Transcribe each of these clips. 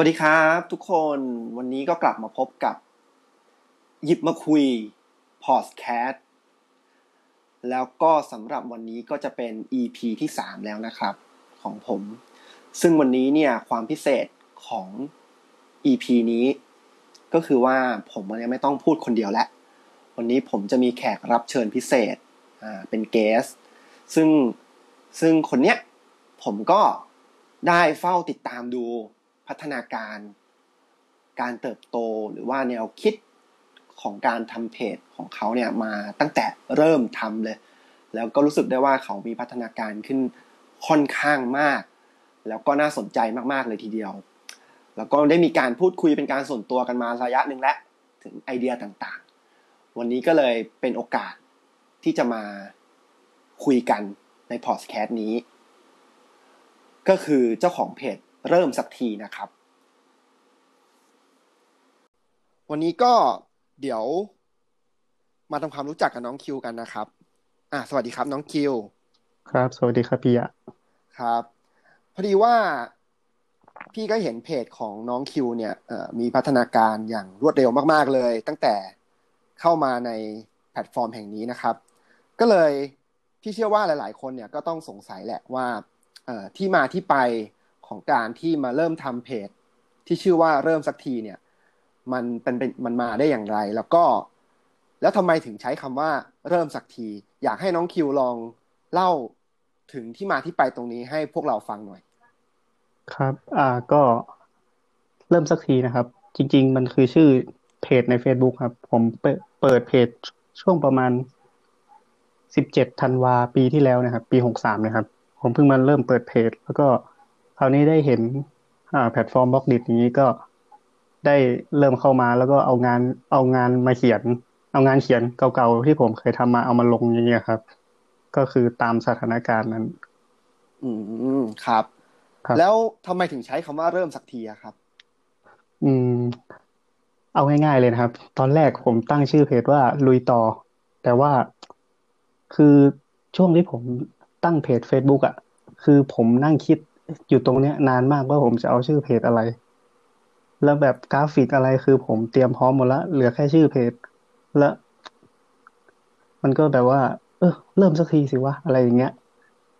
วัสดีครับทุกคนวันนี้ก็กลับมาพบกับ หยิบมาคุยพอดแคสต์แล้วก็สำหรับวันนี้ก็จะเป็น EP ที่สามแล้วนะครับ ของผม ซึ่งวันนี้เนี่ยความพิเศษของ EP นี้ ก็คือว่าผมวันนี้ไม่ต้องพูดคนเดียวแล้ว วันนี้ผมจะมีแขกรับเชิญพิเศษอ่าเป็นเกส ซึ่งซึ่งคนเนี้ยผมก็ได้เฝ้าติดตามดู พัฒนาการ การเติบโตหรือว่าแนวคิดของการทำเพจของเขาเนี่ยมาตั้งแต่เริ่มทำเลย แล้วก็รู้สึกได้ว่าเขามีพัฒนาการขึ้นค่อนข้างมาก แล้วก็น่าสนใจมากๆเลยทีเดียว แล้วก็ได้มีการพูดคุยเป็นการส่วนตัวกันมาระยะหนึ่งแล้วถึงไอเดียต่างๆ วันนี้ก็เลยเป็นโอกาสที่จะมาคุยกันในพอดแคสต์นี้ ก็คือเจ้าของเพจ เริ่มสักทีนะครับ วันนี้ก็เดี๋ยวมาทำความรู้จักกับน้องคิวกันนะครับ อะสวัสดีครับน้องคิว ครับ สวัสดีครับพี่อะครับ พอดีว่าพี่ก็เห็นเพจของน้องคิวเนี่ยมีพัฒนาการอย่างรวดเร็วมาก ๆ เลย ตั้งแต่เข้ามาในแพลตฟอร์มแห่งนี้นะครับ ก็เลยพี่เชื่อว่าหลาย ๆ คนเนี่ยก็ต้องสงสัยแหละว่าที่มาที่ไป ของการที่มาเริ่มทำเพจ ที่ชื่อว่าเริ่มสักทีเนี่ย มันเป็นเป็นมันมาได้อย่างไร แล้วก็ แล้วทำไมถึงใช้คำว่าเริ่มสักที อยากให้น้องคิวลองเล่าถึงที่มาที่ไปตรงนี้ให้พวกเราฟังหน่อย ครับ อ่าก็เริ่มสักทีนะครับ จริง ๆ มันคือชื่อเพจใน Facebook ครับ ผมเปิดเพจช่วงประมาณสิบเจ็ดธันวาปีที่แล้วนะครับ ปีหกสามนะครับ ผมเพิ่งมาเริ่มเปิดเพจ แล้วก็ คราวนี้ได้เห็นอ่าแพลตฟอร์ม Blockdit นี้ก็ได้เริ่มเข้ามาแล้วก็เอางานเอางานมาเขียน เอางานเขียนเก่าๆที่ผมเคยทำมาเอามาลงอย่างเงี้ยครับ ก็คือตามสถานการณ์นั้น อืมครับรบแล้วทำไมถึงใช้คำว่าเริ่มสักทีครับ อืม เอาง่ายๆเลยนะครับ ตอนแรกผมตั้งชื่อเพจว่าลุยต่อ แต่ว่าคือช่วงที่ผมตั้งเพจ Facebook อะ คือผมนั่งคิด อยู่ตรงเนี้ยนานมากว่าผมจะเอาชื่อเพจอะไร แล้วแบบกราฟิกอะไรคือผมเตรียมพร้อมหมดแล้วเหลือแค่ชื่อเพจ แล้ว มันก็แบบว่า เออเริ่มสักทีสิวะอะไรอย่างเงี้ย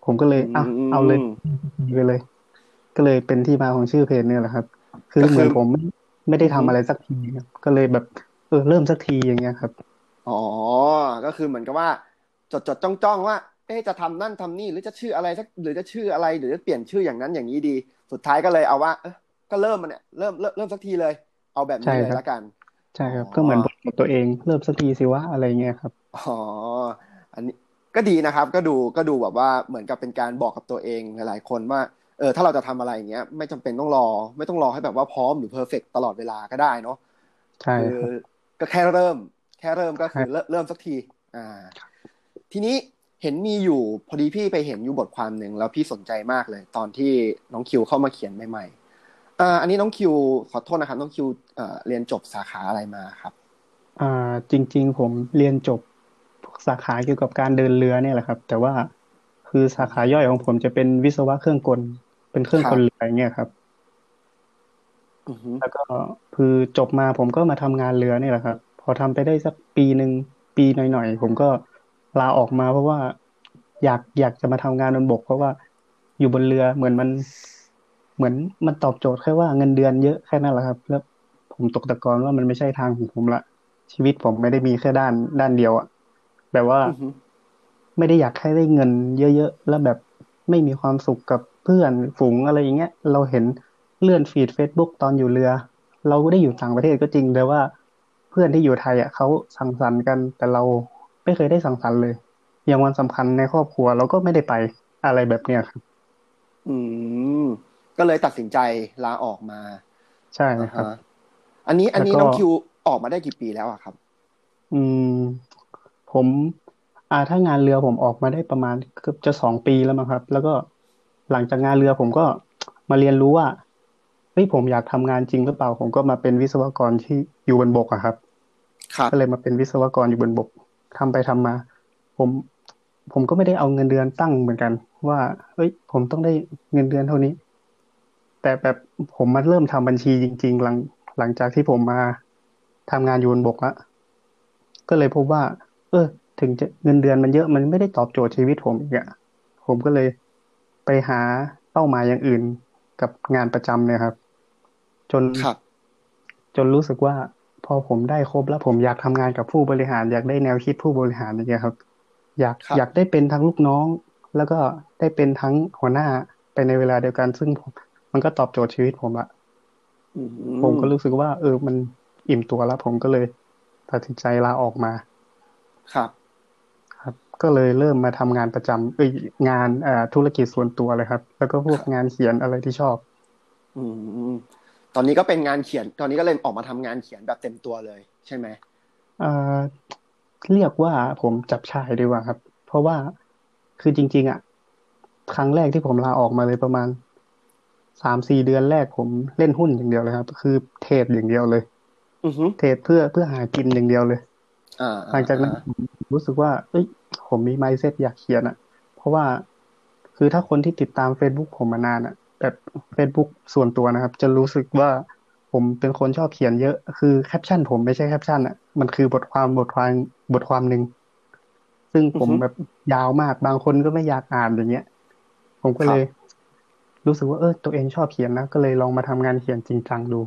ผมก็เลยอะเอาเลยไปเลย ก็เลยเป็นที่มาของชื่อเพจเนี่ยแหละครับ คือเหมือนผมไม่ไม่ได้ทำอะไรสักทีก็เลยแบบ เออเริ่มสักทีอย่างเงี้ยครับ อ๋อ ก็คือเหมือนกับว่าจดจดจ้องจ้องว่า เอ๊จะทำนั่นทำนี่หรือจะชื่ออะไรสักหรือจะชื่ออะไร หรือจะเปลี่ยนชื่ออย่างนั้นอย่างนี้ดี สุดท้ายก็เลยเอาว่าเออก็เริ่มมันเนี่ยเริ่มเริ่มเริ่มสักทีเลย เอาแบบนี้เลยละกัน ใช่ครับ ก็เหมือนบอกตัวเองเริ่มสักทีสิวะอะไรเงี้ยครับอ๋ออันนี้ก็ดีนะครับ ก็ดูก็ดูแบบว่าเหมือนกับเป็นการบอกกับตัวเองหลาย ๆ คนว่าเออถ้าเราจะทำอะไรอย่างเงี้ยไม่จำเป็นต้องรอ ไม่ต้องรอให้แบบว่าพร้อมหรือเพอร์เฟกตลอดเวลาก็ได้เนาะใช่ก็แค่เริ่ม แค่เริ่มก็คือเริ่มสักที อ่า ทีนี้ เห็นมีอยู่พอดีพี่ไปเห็นอยู่บทความหนึ่งแล้วพี่สนใจมากเลย ตอนที่น้องคิวเข้ามาเขียนใหม่ๆอ่าอันนี้น้องคิวขอโทษนะครับ น้องคิวเอ่อเรียนจบสาขาอะไรมาครับ อ่าจริง ๆ ผมเรียนจบสาขาเกี่ยวกับการเดินเรือเนี่ยแหละครับ แต่ว่าคือสาขาย่อยของผมจะเป็นวิศวะเครื่องกล เป็นเครื่องกลเรืออย่างเงี้ยครับแล้วก็คือจบมาผมก็มาทำงานเรือนี่แหละครับ พอทำไปได้สักปีหนึ่งปีหน่อยๆผมก็ ลาออกมาเพราะว่าอยากอยากจะมาทำงานบนบก เพราะว่าอยู่บนเรือเหมือนมัน เหมือนมันตอบโจทย์แค่ว่าเงินเดือนเยอะแค่นั้นแหละครับ แล้วผมตกตะกอนว่ามันไม่ใช่ทางของผมละชีวิตผมไม่ได้มีแค่ด้านด้านเดียวอะแบบว่าไม่ได้อยากแค่ได้เงินเยอะๆแล้วแบบไม่มีความสุขกับเพื่อนฝูงอะไรอย่างเงี้ยเราเห็นเลื่อน feed เฟซบุ๊กตอนอยู่เรือ เราได้อยู่ต่างประเทศก็จริงแต่ว่าเพื่อนที่อยู่ไทยอะเขาสังสรรค์กันแต่เรา ไม่เคยได้สังสรรค์เลย อย่างวันสำคัญในครอบครัวเราก็ไม่ได้ไปอะไรแบบเนี้ยครับ อืม ก็เลยตัดสินใจลาออกมา ใช่ครับ อันนี้อันนี้น้องคิวออกมาได้กี่ปีแล้วอะครับ อืม ผม อ่าถ้างานเรือผมออกมาได้ประมาณเกือบจะสองปีแล้วมั้งครับ แล้วก็หลังจากงานเรือผมก็มาเรียนรู้ว่าเฮ้ยผมอยากทำงานจริงหรือเปล่า ผมก็มาเป็นวิศวกรที่อยู่บนบกอะครับ ก็เลยมาเป็นวิศวกรอยู่บนบก ทำไปทำมา ผม ผมก็ไม่ได้เอาเงินเดือนตั้งเหมือนกัน ว่าเฮ้ย ผมต้องได้เงินเดือนเท่านี้ แต่แต่แบบผมมาเริ่มทำบัญชีจริง ๆ หลังหลังจากที่ผมมาทำงานอยู่บนบกแล้วก็เลยพบว่า เออ ถึงจะเงินเดือนมันเยอะมันไม่ได้ตอบโจทย์ชีวิตผมอีกอะผมก็เลยไปหาเป้าหมายอย่างอื่นกับงานประจำเนี่ยครับ จนครับจนรู้สึกว่า พอผมได้ครบแล้วผมอยากทำงานกับผู้บริหาร อยากได้แนวคิดผู้บริหารอย่างเงี้ยครับ อยากครับอยากได้เป็นทั้งลูกน้อง แล้วก็ได้เป็นทั้งหัวหน้าไปในเวลาเดียวกัน ซึ่งผมมันก็ตอบโจทย์ชีวิตผมอะอืผมก็รู้สึกว่า เออมันอิ่มตัวแล้ว ผมก็เลยตัดสินใจลาออกมา ครับ ครับ ก็เลยเริ่มมาทำงานประจำเอ้ยงานเอ่อธุรกิจส่วนตัวเลยครับ แล้วก็พวกครับงานเขียนอะไรที่ชอบ อืม ตอนนี้ก็เป็นงานเขียน ตอนนี้ก็เลยออกมาทำงานเขียนแบบเต็มตัวเลย ใช่ไหมเอ่อเรียกว่าผมจับชายดีกว่าครับ เพราะว่าคือจริง ๆ อะ ครั้งแรกที่ผมลาออกมาเลยประมาณสามสี่เดือนแรกผมเล่นหุ้นอย่างเดียวเลยครับ คือเทรดอย่างเดียวเลยอือฮึเทรดเพื่อเพื่อหากินอย่างเดียวเลยอ่าหลังจากนั้นผมรู้สึกว่า เอ้ย ผมมี mindset อยากเขียนอะเพราะว่าคือถ้าคนที่ติดตาม Facebook ผมมานานอะ แบบ Facebook ส่วนตัวนะครับ จะรู้สึกว่าผมเป็นคนชอบเขียนเยอะ คือแคปชั่นผมไม่ใช่แคปชั่นอะมันคือบทความบทความบทความหนึ่ง ซึ่งผมแบบยาวมาก บางคนก็ไม่อยากอ่านอย่างเงี้ย ผมก็เลย รู้สึกว่าเออตัวเองชอบเขียนนะ ก็เลยลองมาทำงานเขียนจริงจังดู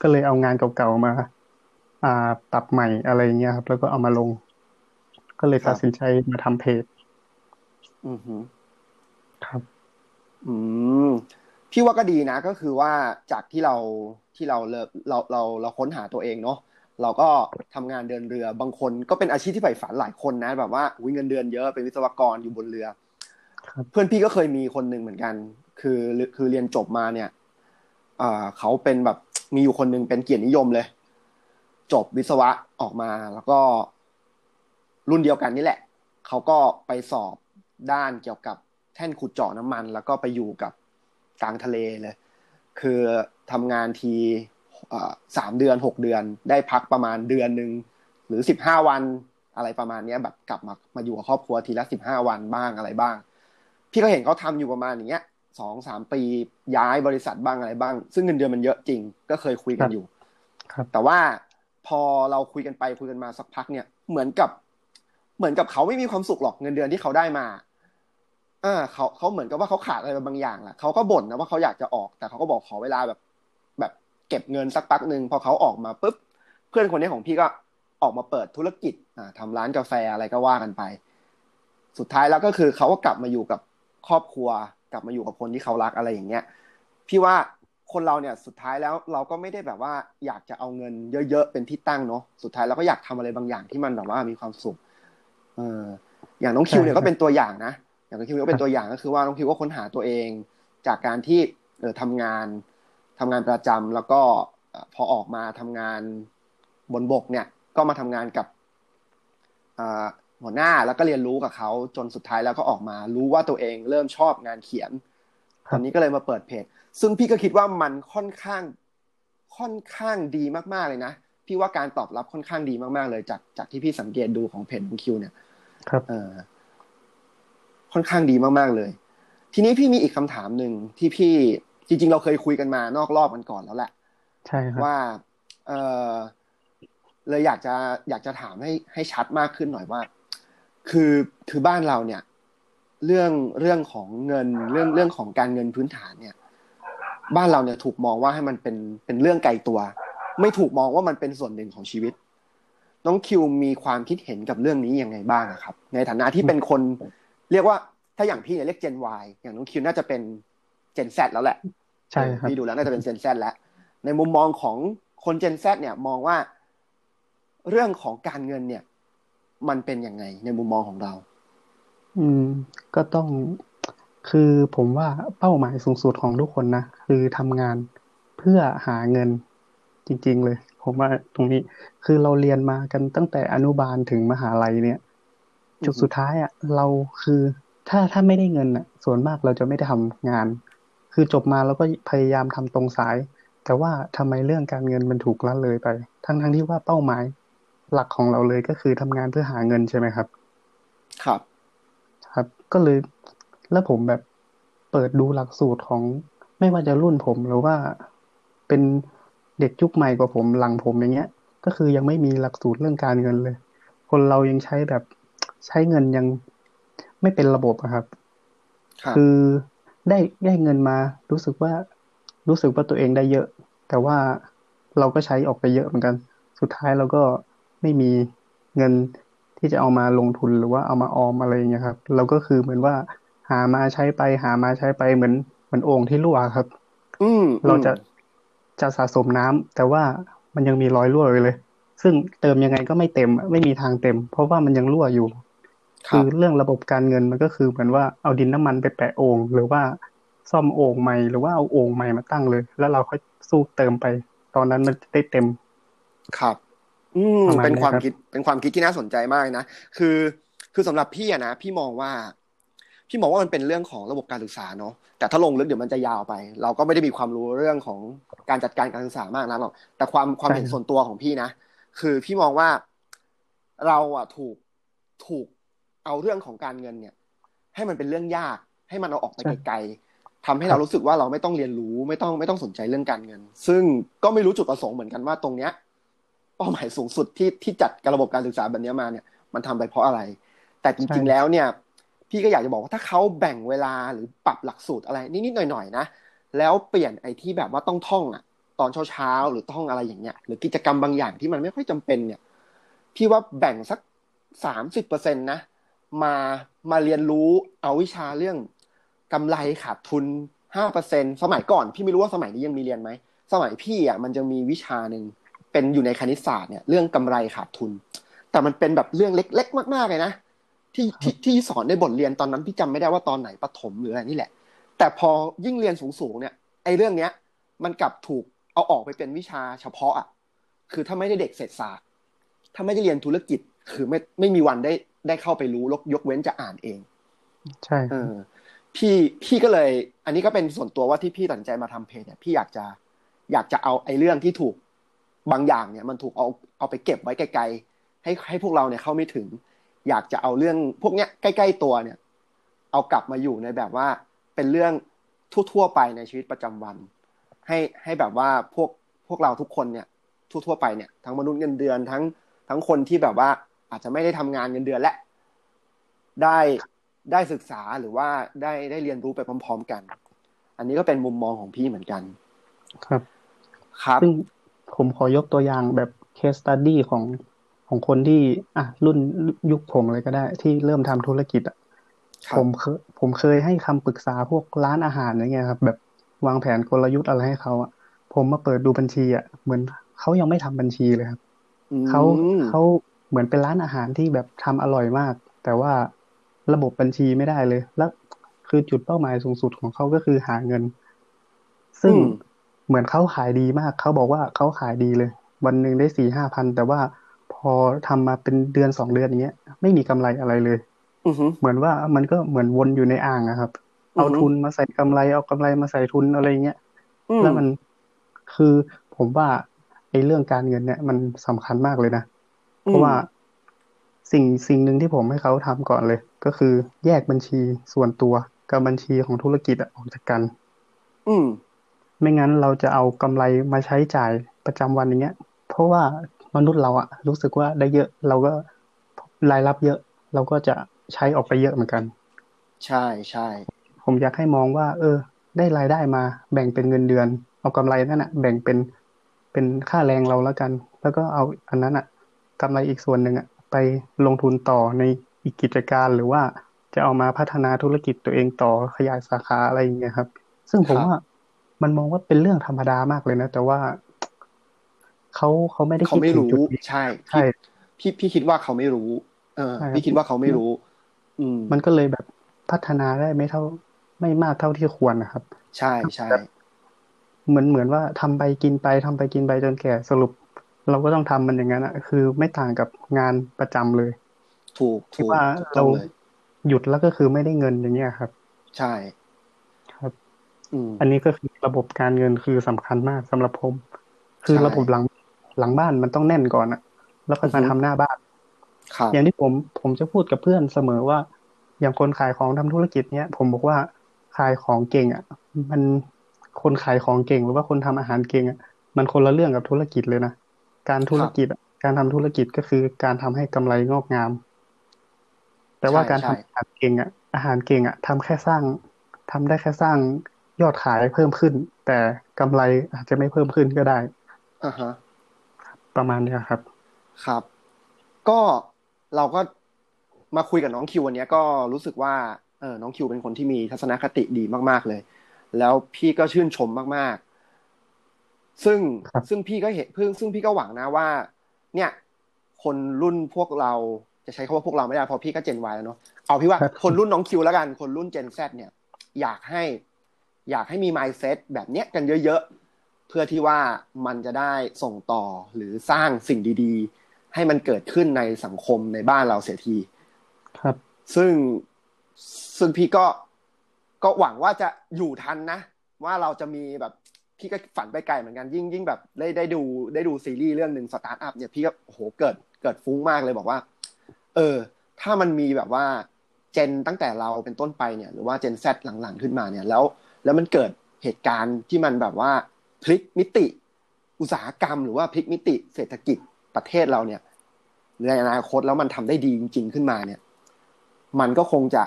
ก็เลยเอางานเก่าๆมา อ่าปรับใหม่อะไรเงี้ยครับ แล้วก็เอามาลง ก็เลยตัดสินใจมาทำเพจ อือฮึครับ อืม พี่ว่าก็ดีนะก็คือว่าจากที่เราที่เราเลิกเราเราเราค้นหาตัวเองเนาะเราก็ทำงานเดินเรือบางคนก็เป็นอาชีพที่ใฝ่ฝันหลายคนนะ แบบว่าอุ้ยเงินเดือนเยอะเป็นวิศวกรอยู่บนเรือครับเพื่อนพี่ก็เคยมีคนหนึ่งเหมือนกัน คือคือเรียนจบมาเนี่ยอ่าเขาเป็นแบบมีอยู่คนหนึ่งเป็นเกียรตินิยมเลย จบวิศวะออกมาแล้วก็รุ่นเดียวกันนี่แหละ เขาก็ไปสอบด้านเกี่ยวกับแท่นขุดเจาะน้ำมัน แล้วก็ไปอยู่กับ กลางทะเลเลย คือทำงานทีเอ่อสามเดือนหกเดือน ได้พักประมาณเดือนหนึ่งหรือสิบห้าวันอะไรประมาณเนี้ยแบบกลับมามาอยู่กับครอบครัวทีละสิบห้าวันบ้างอะไรบ้าง พี่ก็เห็นเขาทำอยู่ประมาณอย่างเงี้ยสองสามปีย้ายบริษัทบ้างอะไรบ้าง ซึ่งเงินเดือนมันเยอะจริง ก็เคยคุยกันอยู่ครับแต่ว่าพอเราคุยกันไปคุยกันมาสักพักเนี่ยเหมือนกับ เหมือนกับเขาไม่มีความสุขหรอกเงินเดือนที่เขาได้มา อ่าเขาเขาเหมือนกับว่าเขาขาดอะไรบางอย่างแหละเขาก็บ่นนะว่าเขาอยากจะออก แต่เขาก็บอกขอเวลาแบบ แบบเก็บเงินสักพักหนึ่งพอเขาออกมาปุ๊บเพื่อนคนนี้ของพี่ก็ออกมาเปิดธุรกิจอ่าทำร้านกาแฟอะไรก็ว่ากันไป สุดท้ายแล้วก็คือเขาก็กลับมาอยู่กับครอบครัว กลับมาอยู่กับคนที่เขารักอะไรอย่างเงี้ยพี่ว่าคนเราเนี่ยสุดท้ายแล้วเราก็ไม่ได้แบบว่าอยากจะเอาเงินเยอะๆเป็นที่ตั้งเนาะสุดท้ายเราก็อยากทำอะไรบางอย่างที่มันแบบว่ามีความสุขเอออย่างน้องคิวเนี่ยก็เป็นตัวอย่างนะ อย่างน้องคิวก็เป็นตัวอย่างก็คือว่าน้องคิวก็ค้นหาตัวเอง จากการที่เออทำงานทำงานประจำแล้วก็เอ่อพอออกมาทำงานบนบกเนี่ย ก็มาทำงานกับอ่าหัวหน้าแล้วก็เรียนรู้กับเขาจนสุดท้ายแล้วก็ออกมา รู้ว่าตัวเองเริ่มชอบงานเขียนครับตอนนี้ก็เลยมาเปิดเพจ ซึ่งพี่ก็คิดว่ามันค่อนข้างค่อนข้างดีมากๆเลยนะพี่ว่าการตอบรับค่อนข้างดีมากๆเลยจากจากที่พี่สังเกตดูของเพจของคิวเนี่ย ครับเออ ค่อนข้างดีมากๆเลย ทีนี้พี่มีอีกคำถามหนึ่งที่พี่จริง ๆ เราเคยคุยกันมานอกรอบกันก่อนแล้วแหละใช่ครับว่าเออเลยอยากจะอยากจะถามให้ให้ชัดมากขึ้นหน่อยว่า คือคือบ้านเราเนี่ย เรื่องเรื่องของเงินเรื่องเรื่องของการเงินพื้นฐานเนี่ย บ้านเราเนี่ยถูกมองว่าให้มันเป็นเป็นเรื่องไกลตัว ไม่ถูกมองว่ามันเป็นส่วนหนึ่งของชีวิต น้องคิวมีความคิดเห็นกับเรื่องนี้ยังไงบ้างอะครับ ในฐานะที่เป็นคน เรียกว่าถ้าอย่างพี่เนี่ยเรียก Gen Y อย่างน้องคิวน่าจะเป็น Gen Z แล้วแหละ ใช่ครับพี่ดูแล้วน่าจะเป็น Gen Z แล้ว ในมุมมองของคน Gen Z เนี่ยมองว่าเรื่องของการเงินเนี่ย มันเป็นยังไงในมุมมองของเรา อืม ก็ต้องคือผมว่าเป้าหมายสูงสุดของทุกคนนะ คือทำงานเพื่อหาเงินจริง ๆ เลย ผมว่าตรงนี้คือเราเรียนมากันตั้งแต่อนุบาลถึงมหาลัยเนี่ย จุดสุดท้ายอะ เราคือถ้าถ้าไม่ได้เงินอะ ส่วนมากเราจะไม่ได้ทำงาน คือจบมาเราก็พยายามทำตรงสาย แต่ว่าทำไมเรื่องการเงินมันถูกละเลยไป ทั้งทั้งที่ว่าเป้าหมาย หลักของเราเลยก็คือทำงานเพื่อหาเงินใช่ไหมครับ ครับ ครับ ก็เลยแล้วผมแบบเปิดดูหลักสูตรของไม่ว่าจะรุ่นผมหรือว่าเป็นเด็กยุคใหม่กว่าผมหลังผมอย่างเงี้ย ก็คือยังไม่มีหลักสูตรเรื่องการเงินเลย คนเรายังใช้แบบ ใช้เงินยังไม่เป็นระบบอะครับ คือได้ได้เงินมา รู้สึกว่า รู้สึกว่าตัวเองได้เยอะ แต่ว่าเราก็ใช้ออกไปเยอะเหมือนกัน สุดท้ายเราก็ไม่มีเงินที่จะเอามาลงทุนหรือว่าเอามาออมอะไรอย่างเงี้ยครับ เราก็คือเหมือนว่า หามาใช้ไป หามาใช้ไปเหมือนเหมือนโอ่งที่รั่วครับ อืมเราจะจะสะสมน้ำแต่ว่ามันยังมีรอยรั่วอยู่เลย ซึ่งเติมยังไงก็ไม่เต็ม ไม่มีทางเต็ม เพราะว่ามันยังรั่วอยู่ คือเรื่องระบบการเงินมันก็คือเหมือนว่าเอาดินน้ำมันไปแปะโอ่งหรือว่าซ่อมโอ่งใหม่หรือว่าเอาโอ่งใหม่มาตั้งเลย แล้วเราค่อยสู้เติมไป ตอนนั้นมันได้เต็ม ครับ อืมเป็นความคิดเป็นความคิดที่น่าสนใจมากนะคือ คือสำหรับพี่อะนะพี่มองว่า พี่มองว่ามันเป็นเรื่องของระบบการศึกษาเนาะแต่ถ้าลงลึกเดี๋ยวมันจะยาวไป เราก็ไม่ได้มีความรู้เรื่องของการจัดการการศึกษามากนะหรอกแต่ความความเห็นส่วนตัวของพี่นะคือพี่มองว่าเราอะถูกถูก เอาเรื่องของการเงินเนี่ย ให้มันเป็นเรื่องยาก ให้มันเอาออกไปไกลๆทำให้เรารู้สึกว่าเราไม่ต้องเรียนรู้ไม่ต้องไม่ต้องสนใจเรื่องการเงิน ซึ่งก็ไม่รู้จุดประสงค์เหมือนกันว่าตรงเนี้ยเป้าหมายสูงสุดที่ที่จัดการระบบการศึกษาแบบนี้มาเนี่ย มันทำไปเพราะอะไร แต่จริง ๆ แล้วเนี่ย พี่ก็อยากจะบอกว่าถ้าเขาแบ่งเวลาหรือปรับหลักสูตรอะไรนิดๆหน่อยๆนะแล้วเปลี่ยนไอ้ที่แบบว่าต้องท่องอะ ตอนเช้าๆหรือท่องอะไรอย่างเงี้ย หรือกิจกรรมบางอย่างที่มันไม่ค่อยจำเป็นเนี่ย พี่ว่าแบ่งสักสามสิบเปอร์เซ็นตนะ มามาเรียนรู้เอาวิชาเรื่องกำไรขาดทุนห้าเปอร์เซ็นสมัยก่อนพี่ไม่รู้ว่าสมัยนี้ยังมีเรียนไหมสมัยพี่อะมันจะมีวิชาหนึ่งเป็นอยู่ในคณิตศาสตร์เนี่ยเรื่องกำไรขาดทุน แต่มันเป็นแบบเรื่องเล็ก ๆ มากๆเลยนะที่ที่ที่สอนในบทเรียนตอนนั้นพี่จำไม่ได้ว่าตอนไหนปฐมหรืออะไรนี่แหละ แต่พอยิ่งเรียนสูงๆเนี่ยไอ้เรื่องเนี้ย มันกลับถูกเอาออกไปเป็นวิชาเฉพาะอะคือถ้าไม่ได้เด็กเศรษฐศาสตร์ ถ้าไม่ได้เรียนธุรกิจคือไม่ไม่มีวันได้ ได้เข้าไปรู้ยกเว้นจะอ่านเอง ใช่เออพี่พี่ก็เลย อันนี้ก็เป็นส่วนตัวว่าที่พี่ตัดใจมาทำเพจเนี่ยพี่อยากจะอยากจะเอาไอ้เรื่องที่ถูกบางอย่างเนี่ย มันถูกเอาเอาไปเก็บไว้ไกลๆให้ให้พวกเราเนี่ยเข้าไม่ถึง อยากจะเอาเรื่องพวกเนี้ยใกล้ ๆ ตัวเนี่ย เอากลับมาอยู่ในแบบว่าเป็นเรื่องทั่วๆไปในชีวิตประจำวัน ให้ให้แบบว่าพวกพวกเราทุกคนเนี่ย ทั่วๆไปเนี่ยทั้งมนุษย์เงินเดือนทั้งทั้งคนที่แบบว่า อาจจะไม่ได้ทำงานเงินเดือนและ ได้ได้ศึกษาหรือว่าได้ได้เรียนรู้ไปพร้อม ๆ กัน อันนี้ก็เป็นมุมมองของพี่เหมือนกัน ครับ ครับซึ่งผมขอยกตัวอย่างแบบเคสตัดดี้ของของคนที่อะรุ่นยุคผมเลยก็ได้ ที่เริ่มทำธุรกิจอะผมเคยผมเคยให้คำปรึกษาพวกร้านอาหารอย่างเงี้ยครับ แบบวางแผนกลยุทธ์อะไรให้เขาอะผมมาเปิดดูบัญชีอะเหมือนเขายังไม่ทำบัญชีเลยครับเขาเขา เหมือนเป็นร้านอาหารที่แบบทำอร่อยมาก แต่ว่าระบบบัญชีไม่ได้เลย แล้วคือจุดเป้าหมายสูงสุดของเขาก็คือหาเงิน ซึ่งเหมือนเขาขายดีมาก เขาบอกว่าเขาขายดีเลย วันหนึ่งได้สี่ห้าพัน แต่ว่าพอทำมาเป็นเดือนสองเดือนอย่างเงี้ย ไม่มีกำไรอะไรเลยเหมือนว่ามันก็เหมือนวนอยู่ในอ่างอะครับ เอาทุนมาใส่กำไร เอากำไรมาใส่ทุนอะไรเงี้ย แล้วมันคือผมว่าไอ้เรื่องการเงินเนี่ยมันสำคัญมากเลยนะ เพราะว่าสิ่งสิ่งหนึ่งที่ผมให้เขาทำก่อนเลย ก็คือแยกบัญชีส่วนตัวกับบัญชีของธุรกิจออกจากกัน อืม ไม่งั้นเราจะเอากำไรมาใช้จ่ายประจำวันอย่างเงี้ย เพราะว่ามนุษย์เราอะรู้สึกว่าได้เยอะ เราก็รายรับเยอะ เราก็จะใช้ออกไปเยอะเหมือนกัน ใช่ใช่ผมอยากให้มองว่า เออ ได้รายได้มา แบ่งเป็นเงินเดือน เอากำไรนั่นอะแบ่งเป็นเป็นค่าแรงเราแล้วกัน แล้วก็เอาอันนั้นอะ กำไรอีกส่วนหนึ่งอะไปลงทุนต่อในอีกกิจการหรือว่าจะเอามาพัฒนาธุรกิจตัวเองต่อขยายสาขาอะไรอย่างเงี้ยครับ ซึ่งผมว่ามันมองว่าเป็นเรื่องธรรมดามากเลยนะ แต่ว่าเขาเขาไม่ได้เขาไม่รู้ใช่ใช่พี่พี่คิดว่าเขาไม่รู้ เออ พี่คิดว่าเขาไม่รู้ อืม มันก็เลยแบบพัฒนาได้ไม่เท่า ไม่มากเท่าที่ควรนะครับ ใช่ใช่เหมือนเหมือนว่าทำไปกินไปทำไปกินไปจนแก่สรุป เราก็ต้องทำมันอย่างนั้นอะ คือไม่ต่างกับงานประจำเลย ถูกถูกว่าเราหยุดแล้วก็คือไม่ได้เงินอย่างเงี้ยครับ ใช่ ครับอืมอันนี้ก็คือระบบการเงินคือสำคัญมากสำหรับผม คือระบบหลังหลังบ้านมันต้องแน่นก่อนอะแล้วค่อยมาทำหน้าบ้านอย่างที่ผมผมจะพูดกับเพื่อนเสมอว่า อย่างคนขายของทำธุรกิจเนี้ยผมบอกว่าขายของเก่งอะ มันคนขายของเก่งหรือว่าคนทำอาหารเก่งอะมันคนละเรื่องกับธุรกิจเลยนะ การธุรกิจการทำธุรกิจก็คือการทำให้กำไรงอกงาม แต่ว่าการทำอาหารเก่งอะ อาหารเก่งอะทำแค่สร้างทำได้แค่สร้างยอดขายเพิ่มขึ้น แต่กำไรอาจจะไม่เพิ่มขึ้นก็ได้อ่าฮะประมาณนี้ครับ ครับ ก็เราก็มาคุยกับน้องคิววันนี้ก็รู้สึกว่าเออน้องคิวเป็นคนที่มีทัศนคติดีมาก ๆเลย แล้วพี่ก็ชื่นชมมากๆ ซึ่งซึ่งพี่ก็เห็นพึ่งซึ่งพี่ก็หวังนะว่า เนี่ย คนรุ่นพวกเราจะใช้คาว่าพวกเราไม่ได้เพราะพี่ก็เจนวแล้วเนาะเอาพี่ว่าคนรุ่นน้องคิวแล้วกัน คนรุ่นเจนแซเนี่ย อยากให้ อยากให้มี mindset แบบเนี้ยกันเยอะๆ เพื่อที่ว่ามันจะได้ส่งต่อหรือสร้างสิ่งดีๆ ให้มันเกิดขึ้นในสังคมในบ้านเราเสียที ครับ ซึ่งซึ่งพี่ก็ก็หวังว่าจะอยู่ทันนะ ว่าเราจะมีแบบ พี่ก็ฝันไปไกลเหมือนกันยิ่งยิ่งแบบได้ได้ดูได้ดูซีรีส์เรื่องหนึ่งสตาร์ทอัพเนี่ยพี่ก็โหเกิดเกิดฟุ้งมากเลยบอกว่า เออ ถ้ามันมีแบบว่าเจนตั้งแต่เราเป็นต้นไปเนี่ย หรือว่าเจนแซหลังๆขึ้นมาเนี่ย แล้ว แล้วมันเกิดเหตุการณ์ที่มันแบบว่าพลิกมิติ อุตสาหกรรม หรือว่าพลิกมิติเศรษฐกิจประเทศเราเนี่ยในอนาคตแล้วมันทำได้ดีจริง ๆ ขึ้นมาเนี่ย มันก็คงจะ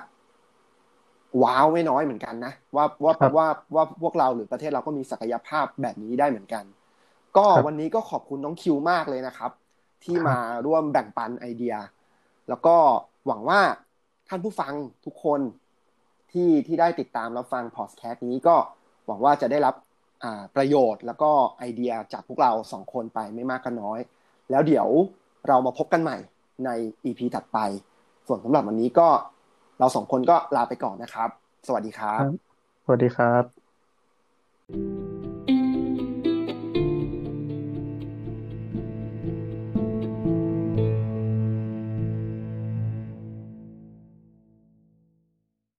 ว้าวไม่น้อยเหมือนกันนะว่าว่าว่าว่าพวกเราหรือประเทศเราก็มีศักยภาพแบบนี้ได้เหมือนกัน ก็วันนี้ก็ขอบคุณน้องคิวมากเลยนะครับ ที่มาร่วมแบ่งปันไอเดีย แล้วก็หวังว่าท่านผู้ฟังทุกคนที่ที่ได้ติดตามรับฟังพอดแคสต์นี้ก็หวังว่าจะได้รับประโยชน์แล้วก็ไอเดียจากพวกเราสองคนไปไม่มากก็น้อย แล้วเดี๋ยวเรามาพบกันใหม่ใน EP ถัดไป ส่วนสำหรับวันนี้ก็ เราสองคนก็ลาไปก่อนนะครับ สวัสดีครับ สวัสดีครับ